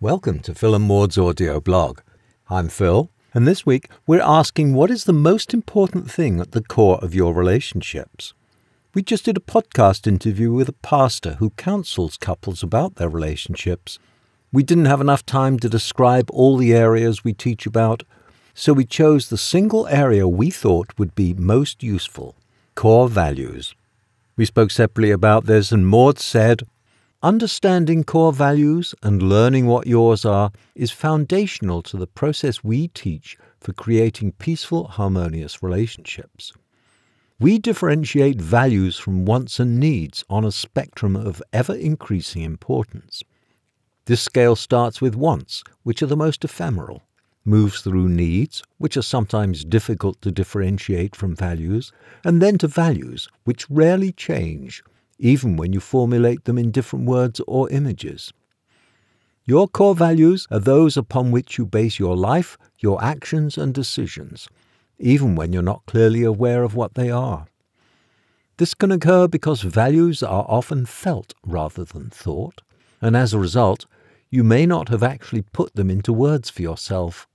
Welcome to Phil and Maud's audio blog. I'm Phil, and this week we're asking what is the most important thing at the core of your relationships? We just did a podcast interview with a pastor who counsels couples about their relationships. We didn't have enough time to describe all the areas we teach about, so we chose the single area we thought would be most useful core values. We spoke separately about this, and Maud said, Understanding core values and learning what yours are is foundational to the process we teach for creating peaceful, harmonious relationships. We differentiate values from wants and needs on a spectrum of ever increasing importance. This scale starts with wants, which are the most ephemeral, moves through needs, which are sometimes difficult to differentiate from values, and then to values, which rarely change even when you formulate them in different words or images. Your core values are those upon which you base your life, your actions, and decisions, even when you're not clearly aware of what they are. This can occur because values are often felt rather than thought, and as a result, you may not have actually put them into words for yourself.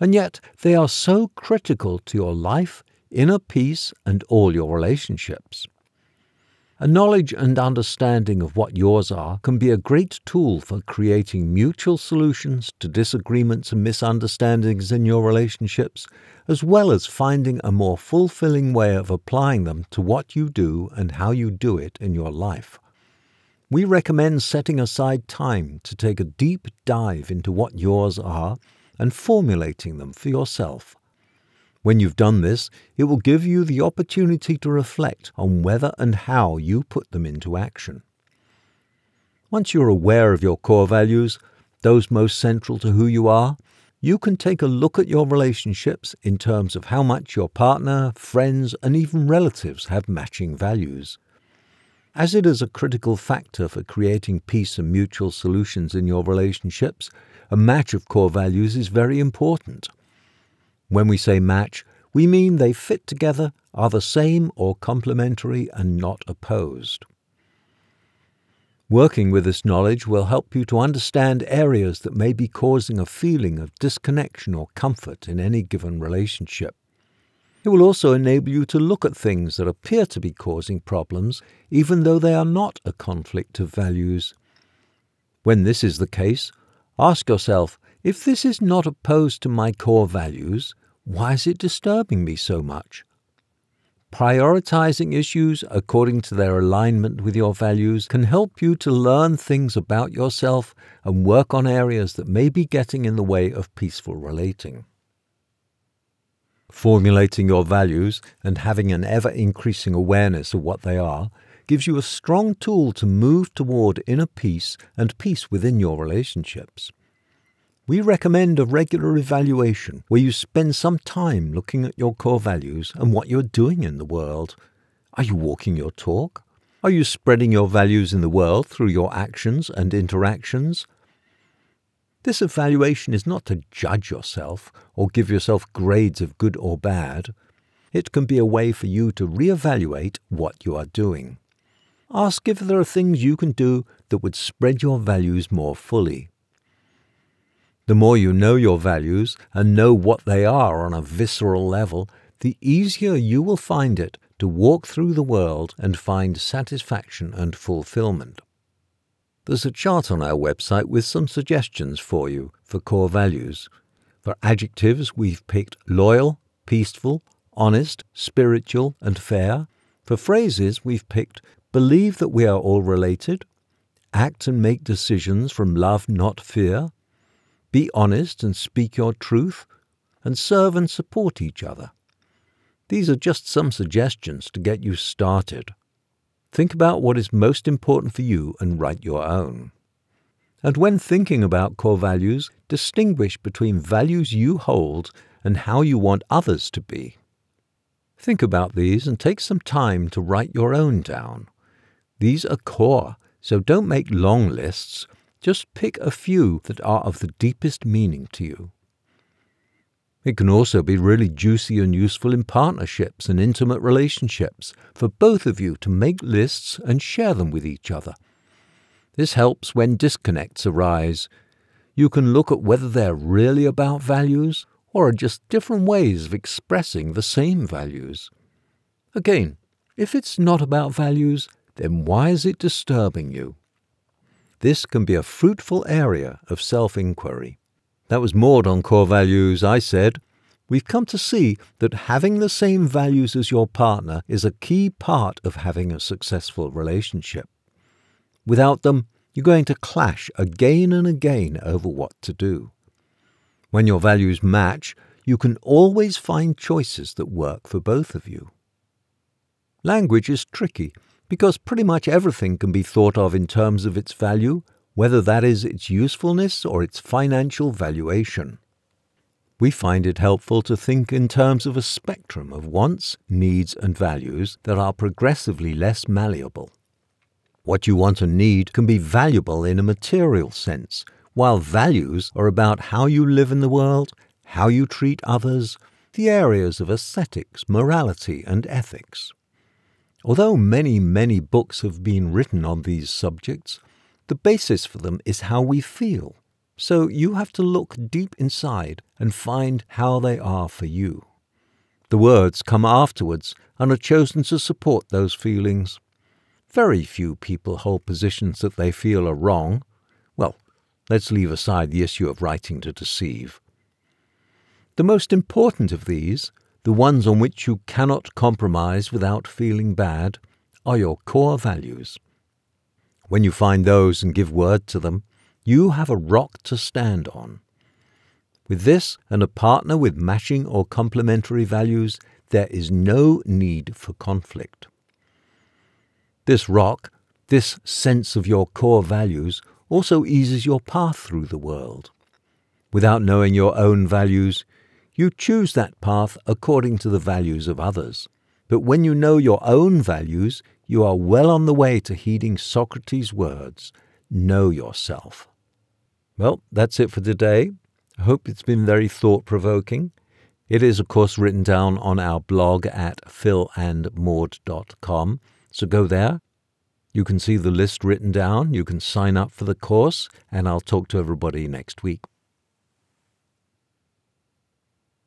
And yet, they are so critical to your life, inner peace, and all your relationships. A knowledge and understanding of what yours are can be a great tool for creating mutual solutions to disagreements and misunderstandings in your relationships, as well as finding a more fulfilling way of applying them to what you do and how you do it in your life. We recommend setting aside time to take a deep dive into what yours are and formulating them for yourself. When you've done this, it will give you the opportunity to reflect on whether and how you put them into action. Once you're aware of your core values, those most central to who you are, you can take a look at your relationships in terms of how much your partner, friends, and even relatives have matching values. As it is a critical factor for creating peace and mutual solutions in your relationships, a match of core values is very important. When we say match, we mean they fit together, are the same or complementary, and not opposed. Working with this knowledge will help you to understand areas that may be causing a feeling of disconnection or comfort in any given relationship. It will also enable you to look at things that appear to be causing problems, even though they are not a conflict of values. When this is the case, ask yourself if this is not opposed to my core values, why is it disturbing me so much? Prioritizing issues according to their alignment with your values can help you to learn things about yourself and work on areas that may be getting in the way of peaceful relating. Formulating your values and having an ever increasing awareness of what they are gives you a strong tool to move toward inner peace and peace within your relationships. We recommend a regular evaluation where you spend some time looking at your core values and what you're doing in the world. Are you walking your talk? Are you spreading your values in the world through your actions and interactions? This evaluation is not to judge yourself or give yourself grades of good or bad. It can be a way for you to re-evaluate what you are doing. Ask if there are things you can do that would spread your values more fully. The more you know your values and know what they are on a visceral level, the easier you will find it to walk through the world and find satisfaction and fulfillment. There's a chart on our website with some suggestions for you for core values. For adjectives, we've picked loyal, peaceful, honest, spiritual, and fair. For phrases, we've picked believe that we are all related, act and make decisions from love, not fear, be honest and speak your truth, and serve and support each other. These are just some suggestions to get you started. Think about what is most important for you and write your own. And when thinking about core values, distinguish between values you hold and how you want others to be. Think about these and take some time to write your own down. These are core, so don't make long lists just pick a few that are of the deepest meaning to you. It can also be really juicy and useful in partnerships and intimate relationships for both of you to make lists and share them with each other. This helps when disconnects arise. You can look at whether they're really about values or are just different ways of expressing the same values. Again, if it's not about values, then why is it disturbing you? This can be a fruitful area of self inquiry. That was Maud on core values, I said. We've come to see that having the same values as your partner is a key part of having a successful relationship. Without them, you're going to clash again and again over what to do. When your values match, you can always find choices that work for both of you. Language is tricky because pretty much everything can be thought of in terms of its value, whether that is its usefulness or its financial valuation. We find it helpful to think in terms of a spectrum of wants, needs, and values that are progressively less malleable. What you want and need can be valuable in a material sense, while values are about how you live in the world, how you treat others, the areas of aesthetics, morality, and ethics. Although many, many books have been written on these subjects, the basis for them is how we feel. So you have to look deep inside and find how they are for you. The words come afterwards and are chosen to support those feelings. Very few people hold positions that they feel are wrong. Well, let's leave aside the issue of writing to deceive. The most important of these the ones on which you cannot compromise without feeling bad are your core values. When you find those and give word to them, you have a rock to stand on. With this and a partner with matching or complementary values, there is no need for conflict. This rock, this sense of your core values, also eases your path through the world. Without knowing your own values, you choose that path according to the values of others. But when you know your own values, you are well on the way to heeding Socrates' words know yourself. Well, that's it for today. I hope it's been very thought provoking. It is, of course, written down on our blog at philandmaud.com. So go there. You can see the list written down. You can sign up for the course, and I'll talk to everybody next week.